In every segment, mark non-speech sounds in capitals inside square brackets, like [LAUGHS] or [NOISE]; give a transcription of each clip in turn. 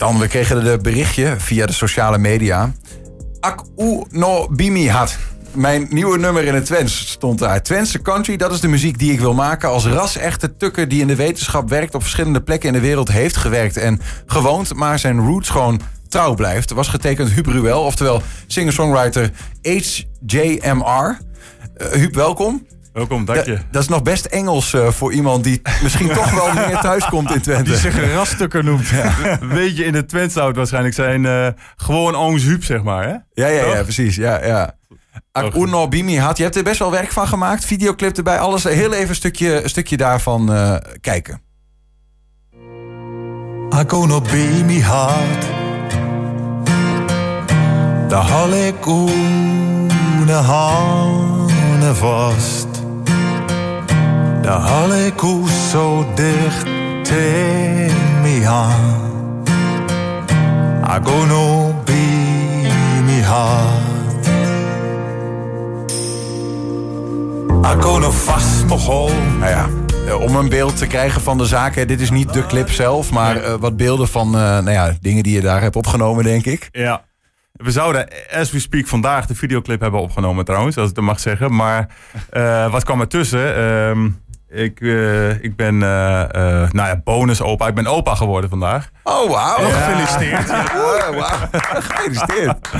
Dan, we kregen de berichtje via de sociale media. Ak no bimi had. Mijn nieuwe nummer in het Twents stond daar. Twentse country, dat is de muziek die ik wil maken. Als ras-echte tukker die in de wetenschap werkt... op verschillende plekken in de wereld heeft gewerkt en gewoond... maar zijn roots gewoon trouw blijft. Was getekend Huub Ruel, oftewel singer-songwriter HJMR. Uh, Huub, welkom. Welkom, dank je. Da dat is nog best Engels uh, voor iemand die misschien toch wel meer thuis komt in Twente. Die zich een rastukker noemt. Ja. Weet je, in de Twente zou het waarschijnlijk zijn uh, gewoon ooms Huub, zeg maar. Hè? Ja, ja, ja, precies. Ja, ja. Uno Bimi had. Je hebt er best wel werk van gemaakt. Videoclip erbij, alles. Heel even een stukje, een stukje daarvan uh, kijken. Uno Bimi had. De ik une hane vast. Ik zo dicht tegen me aan. Agono Bimi had. Agono vast mogol. Nou ja, om een beeld te krijgen van de zaken. Dit is niet de clip zelf, maar uh, wat beelden van uh, nou ja, dingen die je daar hebt opgenomen, denk ik. Ja. We zouden, as we speak, vandaag de videoclip hebben opgenomen trouwens, als ik dat mag zeggen. Maar uh, wat kwam er tussen? Uh, ik, ik ben, nou ja, bonus opa. Ik ben opa geworden vandaag. Oh, wauw. Ja. Gefeliciteerd. [LAUGHS] oh, wow. Gefeliciteerd.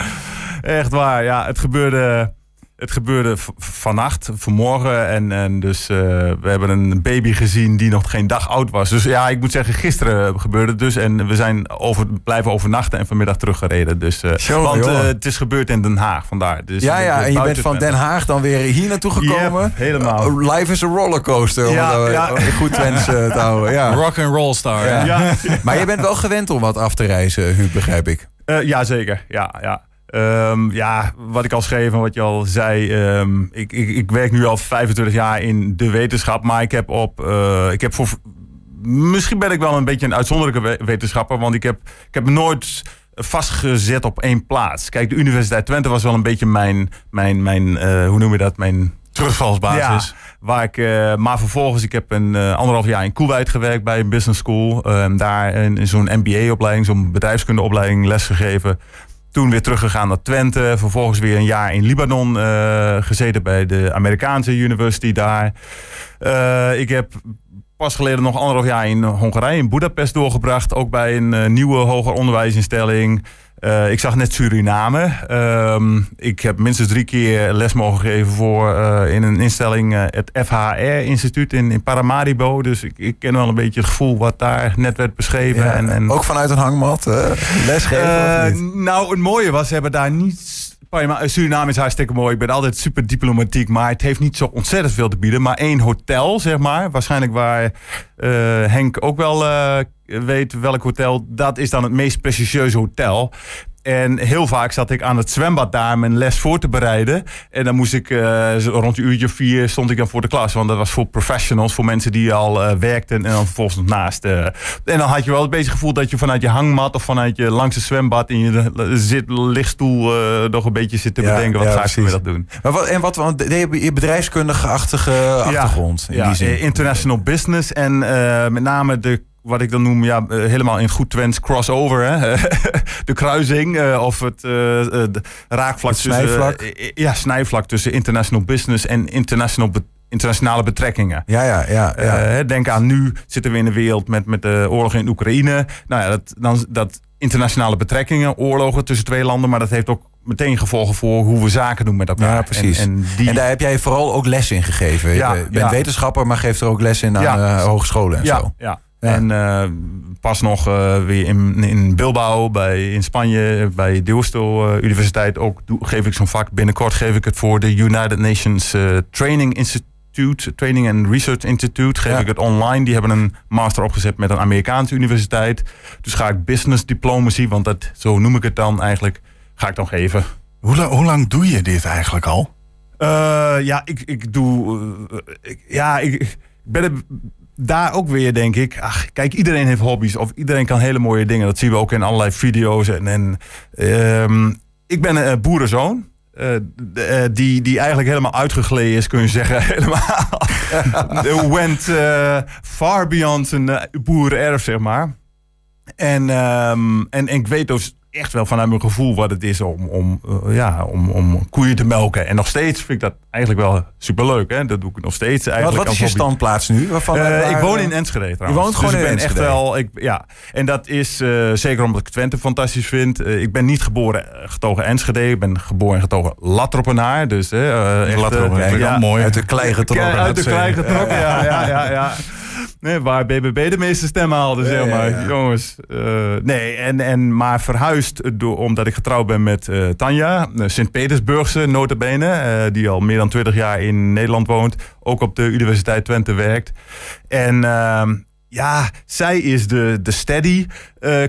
Echt waar, ja. Het gebeurde... Het gebeurde vannacht, vanmorgen. En, en dus uh, we hebben een baby gezien die nog geen dag oud was. Dus ja, ik moet zeggen, gisteren gebeurde het dus. En we zijn over, blijven overnachten en vanmiddag teruggereden. Dus, uh, Zo, want uh, het is gebeurd in Den Haag vandaar. Dus ja, ja, en je bent van Den Haag dan weer hier naartoe gekomen. Yep, helemaal. life is a rollercoaster. Om ja, ja. goed wens te houden. Ja. Rock and roll star. Ja. Ja. [LAUGHS] maar je bent wel gewend om wat af te reizen, Huub, begrijp ik. ja, zeker. Ja, ja. Um, ja, wat ik al schreef en wat je al zei. Um, ik, ik, ik, werk nu al 25 jaar in de wetenschap. Maar ik heb op. Uh, ik heb voor. Misschien ben ik wel een beetje een uitzonderlijke wetenschapper. Want ik heb, ik heb nooit vastgezet op één plaats. Kijk, de Universiteit Twente was wel een beetje mijn. mijn, mijn uh, hoe noem je dat? Mijn terugvalsbasis. Ja, waar ik, uh, maar vervolgens, ik heb een uh, anderhalf jaar in Kuwait gewerkt bij een business school. Uh, daar in, in zo'n MBA-opleiding, zo'n bedrijfskundeopleiding lesgegeven. Toen weer teruggegaan naar Twente. Vervolgens weer een jaar in Libanon uh, gezeten bij de Amerikaanse University daar. Uh, ik heb pas geleden nog anderhalf jaar in Hongarije, in Budapest doorgebracht. Ook bij een uh, nieuwe hoger onderwijsinstelling. Uh, ik zag net Suriname. Um, ik heb minstens drie keer les mogen geven voor uh, in een instelling, uh, het FHR-instituut in, in Paramaribo. Dus ik, ik, ken wel een beetje het gevoel wat daar net werd beschreven. Ja, en, en, ook vanuit een hangmat lesgeven? nou, het mooie was, ze hebben daar niets. Suriname is hartstikke mooi. Ik ben altijd super diplomatiek, maar het heeft niet zo ontzettend veel te bieden. Maar één hotel, zeg maar. Waarschijnlijk waar Henk ook wel weet welk hotel, dat is dan het meest prestigieuze hotel. En heel vaak zat ik aan het zwembad daar mijn les voor te bereiden. En dan moest ik uh, rond een uurtje vier stond ik dan voor de klas. Want dat was voor professionals, voor mensen die al uh, werkten en dan vervolgens nog naast. Uh. En dan had je wel het beetje gevoel dat je vanuit je hangmat of vanuit je langs het zwembad in je zit, lichtstoel nog een beetje zit te ja, bedenken. Wat ja, ga ik weer dat doen? Maar wat, en wat, want je bedrijfskundige-achtige achtergrond ja, in die zin. international business en met name de wat ik dan noem, ja, helemaal in goed Twents crossover. Hè? [LAUGHS] de kruising uh, of het uh, raakvlak het snijvlak. tussen. ja, snijvlak tussen international business en international be internationale betrekkingen. Ja, ja, ja. ja. denk aan nu zitten we in de wereld met, met de oorlog in Oekraïne. Nou ja, dat, dan, dat internationale betrekkingen, oorlogen tussen twee landen, maar dat heeft ook meteen gevolgen voor hoe we zaken doen met elkaar. Ja, precies. En, en, die... en daar heb jij vooral ook les in gegeven. Ja, je bent ja. wetenschapper, maar geeft er ook les in aan hogescholen en zo. Ja. En uh, pas nog uh, weer in, in Bilbao, bij, in Spanje, bij de Deusto uh, Universiteit ook doe, geef ik zo'n vak. Binnenkort geef ik het voor de United Nations Training Institute, Training and Research Institute. Geef ja. ik het online. Die hebben een master opgezet met een Amerikaanse universiteit. Dus ga ik business diplomacy, want dat, zo noem ik het dan eigenlijk, ga ik dan geven. Hoe, la hoe lang doe je dit eigenlijk al? ja, ik, ik doe. Ik, ja, ik, ik ben er daar ook weer denk ik, ach, kijk, iedereen heeft hobby's of iedereen kan hele mooie dingen. Dat zien we ook in allerlei video's. En, en um, ik ben een boerenzoon. Uh, uh, die, die eigenlijk helemaal uitgegleden is, kun je zeggen. [LAUGHS] Helemaal. Went far beyond een boerenerf, zeg maar. En, ehm, en, en ik weet dus echt wel vanuit mijn gevoel wat het is om, om, eh, ja, om, om koeien te melken. En nog steeds vind ik dat eigenlijk wel superleuk. Hè? Dat doe ik nog steeds Wat, eigenlijk wat is je standplaats nu? Waarvan, Eh, waar- ik woon in Enschede trouwens. woont gewoon dus ik in ben echt Enschede? wel, ik, ja. En dat is eh, zeker omdat ik Twente fantastisch vind. Ik ben niet geboren getogen Enschede. Ik ben geboren en getogen Latropenaar. Dus, hè, eh, echt, Latropenaar, ja, mooi. Uit de klei getrokken. uit de klei getrokken, ja, ja, ja. ja. [LAUGHS] Nee, waar BBB de meeste stemmen haalde, zeg ja, maar. ja. Jongens. eh, nee, en, en, maar verhuisd door, omdat ik getrouwd ben met eh, Tanja. eh, Sint-Petersburgse notabene. eh die al meer dan 20 jaar in Nederland woont. Ook op de Universiteit Twente werkt. En... ehm, ja, zij is de, de steady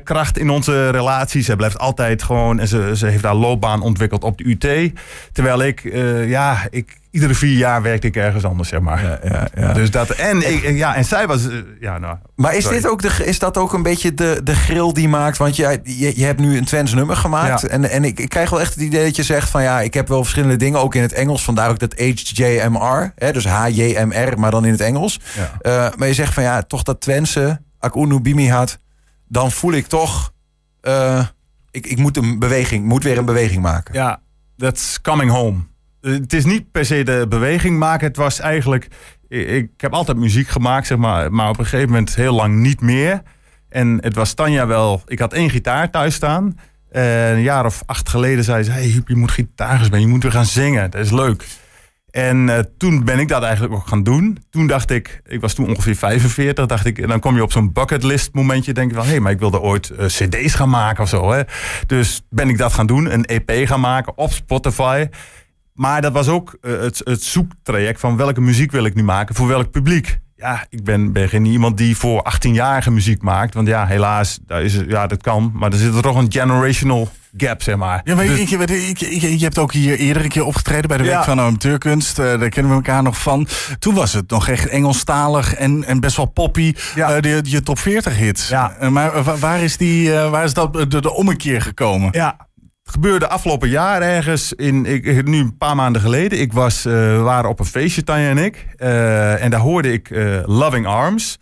kracht in onze relatie. Zij blijft altijd gewoon... en ze, ze heeft haar loopbaan ontwikkeld op de UT. Terwijl ik, ja, ik, iedere vier jaar werkte ik ergens anders, zeg maar. Ja, ja, ja. Dus dat, en, ik, ja, en zij was, eh, ja, nou... Maar is, sorry. dit ook de, is dat ook een beetje de, de grill die maakt? Want jij, je, je hebt nu een Twents nummer gemaakt. En, en ik, ik krijg wel echt het idee dat je zegt van ja, ik heb wel verschillende dingen, ook in het Engels. Vandaar ook dat HJMR, hè, dus HJMR, maar dan in het Engels. Eh, maar je zegt van ja, toch dat Twentse, Akunu Bimi had, dan voel ik toch, eh, ik, ik moet een beweging, moet weer een beweging maken. Ja, that's coming home. Eh, Het is niet per se de beweging maken. Het was eigenlijk... Ik, heb altijd muziek gemaakt, zeg maar. Maar op een gegeven moment heel lang niet meer. En het was Tanja wel... Ik had één gitaar thuis staan. En een jaar of acht geleden zei ze... Hey, je moet gitaar spelen. Je moet weer gaan zingen. Dat is leuk. En eh, toen ben ik dat eigenlijk ook gaan doen. Toen dacht ik, ik was toen ongeveer 45, dacht ik, en dan kom je op zo'n bucketlist momentje, denk je van, hé, maar ik wilde ooit eh, cd's gaan maken of zo. Hè? Dus ben ik dat gaan doen, een EP gaan maken op Spotify. Maar dat was ook eh, het, het zoektraject van welke muziek wil ik nu maken, voor welk publiek. Ja, ik ben, ben geen iemand die voor 18-jarige muziek maakt. Want ja, helaas, daar is, ja, dat kan. Maar er zit er toch een generational gap, zeg maar. Ja, maar Dus- ik, ik, ik- je, je hebt ook hier eerder een keer opgetreden bij de Week Ja. van Amateurkunst. Eh, daar kennen we elkaar nog van. Toen was het nog echt Engelstalig en, en best wel poppy. Ja. eh, de, je top 40 hits. Ja. Maar wa- waar is, die, waar is dat de, de ommekeer gekomen? Ja, gebeurde afgelopen jaar ergens, in, ik, nu een paar maanden geleden. Ik was, eh, we waren op een feestje, Tanja en ik. eh, en daar hoorde ik eh, Loving Arms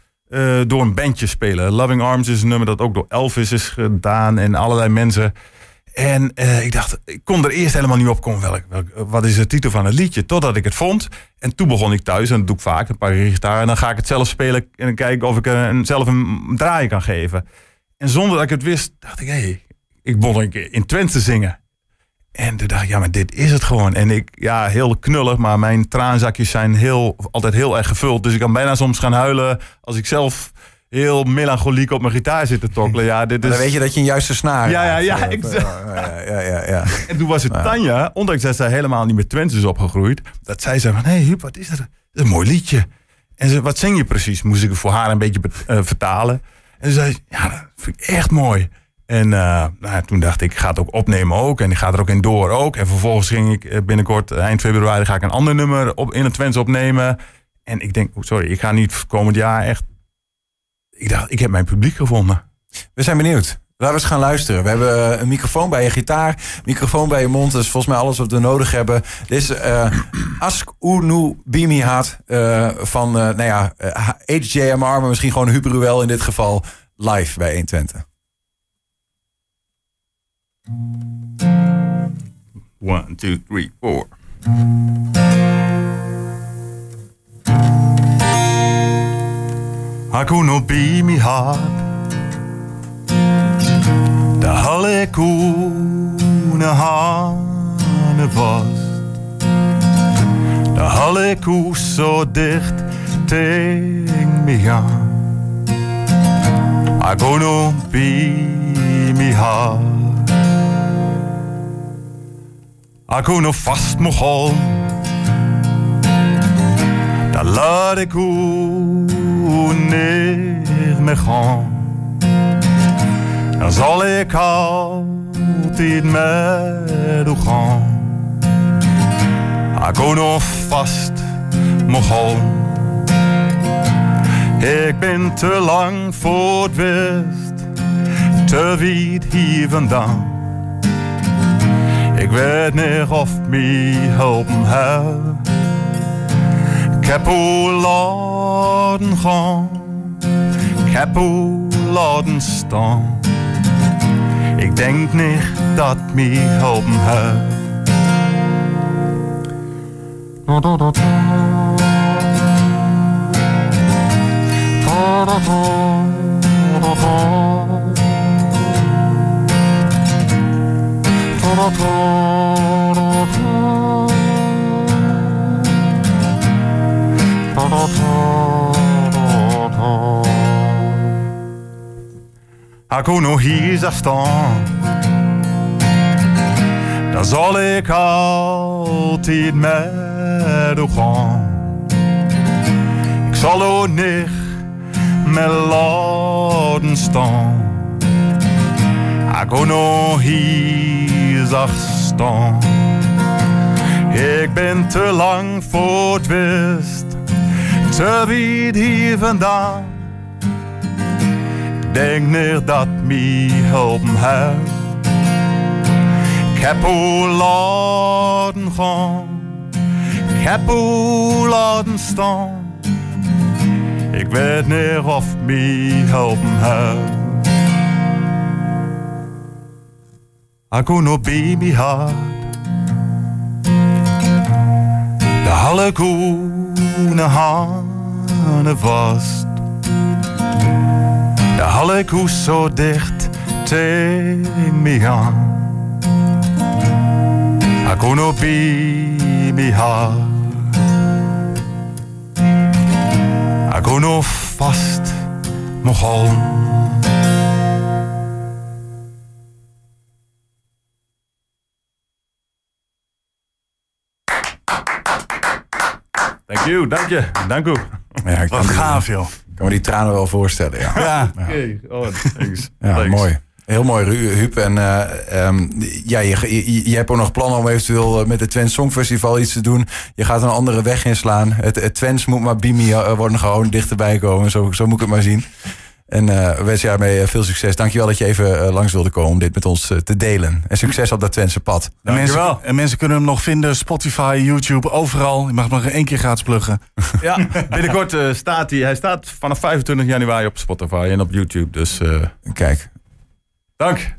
door een bandje spelen. Loving Arms is een nummer dat ook door Elvis is gedaan en allerlei mensen. En ik dacht, ik kon er eerst helemaal niet op komen. Welk, wat is de titel van het liedje? Totdat ik het vond. En toen begon ik thuis, en dat doe ik vaak, een paar gitaar. En dan ga ik het zelf spelen en kijken of ik een, zelf een draai kan geven. En zonder dat ik het wist, dacht ik, hé, hey, ik begon een keer in Twente te zingen. En toen dacht ik, ja, maar dit is het gewoon. En ik, ja, heel knullig, maar mijn traanzakjes zijn heel, altijd heel erg gevuld. Dus ik kan bijna soms gaan huilen als ik zelf heel melancholiek op mijn gitaar zit te tokkelen. Ja, dit Dan is... weet je dat je een juiste snaar Ja, ja, ja, Eh, ik- ja, ja, ja, ja. En toen was het Tanja, ondanks dat zij helemaal niet met Twents is opgegroeid, dat zij zei van, hé hey, Huub, wat is dat? Dat is een mooi liedje. En ze, wat zing je precies? Moest ik voor haar een beetje be- eh, vertalen. En ze zei, ja, dat vind ik echt mooi. En eh, nou, toen dacht ik, ik ga het ook opnemen ook. En ik ga er ook in door ook. En vervolgens ging ik eh, binnenkort, eh, eind februari, ga ik een ander nummer op, in het Twents opnemen. En ik denk, oh, sorry, ik ga niet komend jaar echt... Ik dacht, ik heb mijn publiek gevonden. We zijn benieuwd. Laten we eens gaan luisteren. We hebben eh, een microfoon bij je gitaar, microfoon bij je mond. Is volgens mij alles wat we nodig hebben. Dit is eh Ask Unu Bimi Haat eh, van, eh, nou ja, eh, HJMR, maar misschien gewoon Hubruel in dit geval, live bij 120. One, two, three, four. Hakuna be mi hat De halle koene hane vast De halle koe zo dicht tegen me aan Hakuna be hat Hakuna vast me hol Daar laat ik hoe neer me gaan. Dan zal ik altijd met u gaan. Ik nog vast gaan. Ik ben te lang voor het wist, te wiet hier vandaan. Ik weet niet of me helpen helpt. Ik heb hoe laten gaan, ik heb hoe laten staan. denk niet dat mij helpen heeft. Kon nog hier zou staan, dan zal ik altijd met u gaan. Ik zal ook niet met laten staan. Kon nog hier Ik ben te lang voor het wist, te wiet hier denk niet dat mij helpen heeft. Ik heb u laten gaan, ik heb laten staan. Ik weet niet of mij helpen heeft. Ik kon nog baby had. De halle koene handen vast. De halle koes zo dicht tegen me aan. Ik kon nog baby had. Ik kon nog vast mocht dank je. Dank u. Ja, ik kan, Wat me- gaaf, joh. kan me die tranen wel voorstellen. Ja, Ja. Oké, oh, thanks. ja Thanks. mooi. Heel mooi, Huub. En eh, ehm, ja, je, je, je hebt ook nog plannen om eventueel eh, met het Twents Songfestival iets te doen. Je gaat een andere weg inslaan. Het, het Twents moet maar Bimi eh, worden gewoon dichterbij komen. Zo, zo moet ik het maar zien. En eh we wensen jou daarmee eh, veel succes. Dankjewel dat je even eh, langs wilde komen om dit met ons eh, te delen. En succes op dat Twentse pad. En Dankjewel. mensen, en mensen kunnen hem nog vinden, Spotify, YouTube, overal. Je mag hem nog één keer gratis pluggen. [LAUGHS] Ja, binnenkort eh, staat hij. Hij staat vanaf 25 januari op Spotify en op YouTube. Dus eh, Kijk, dank.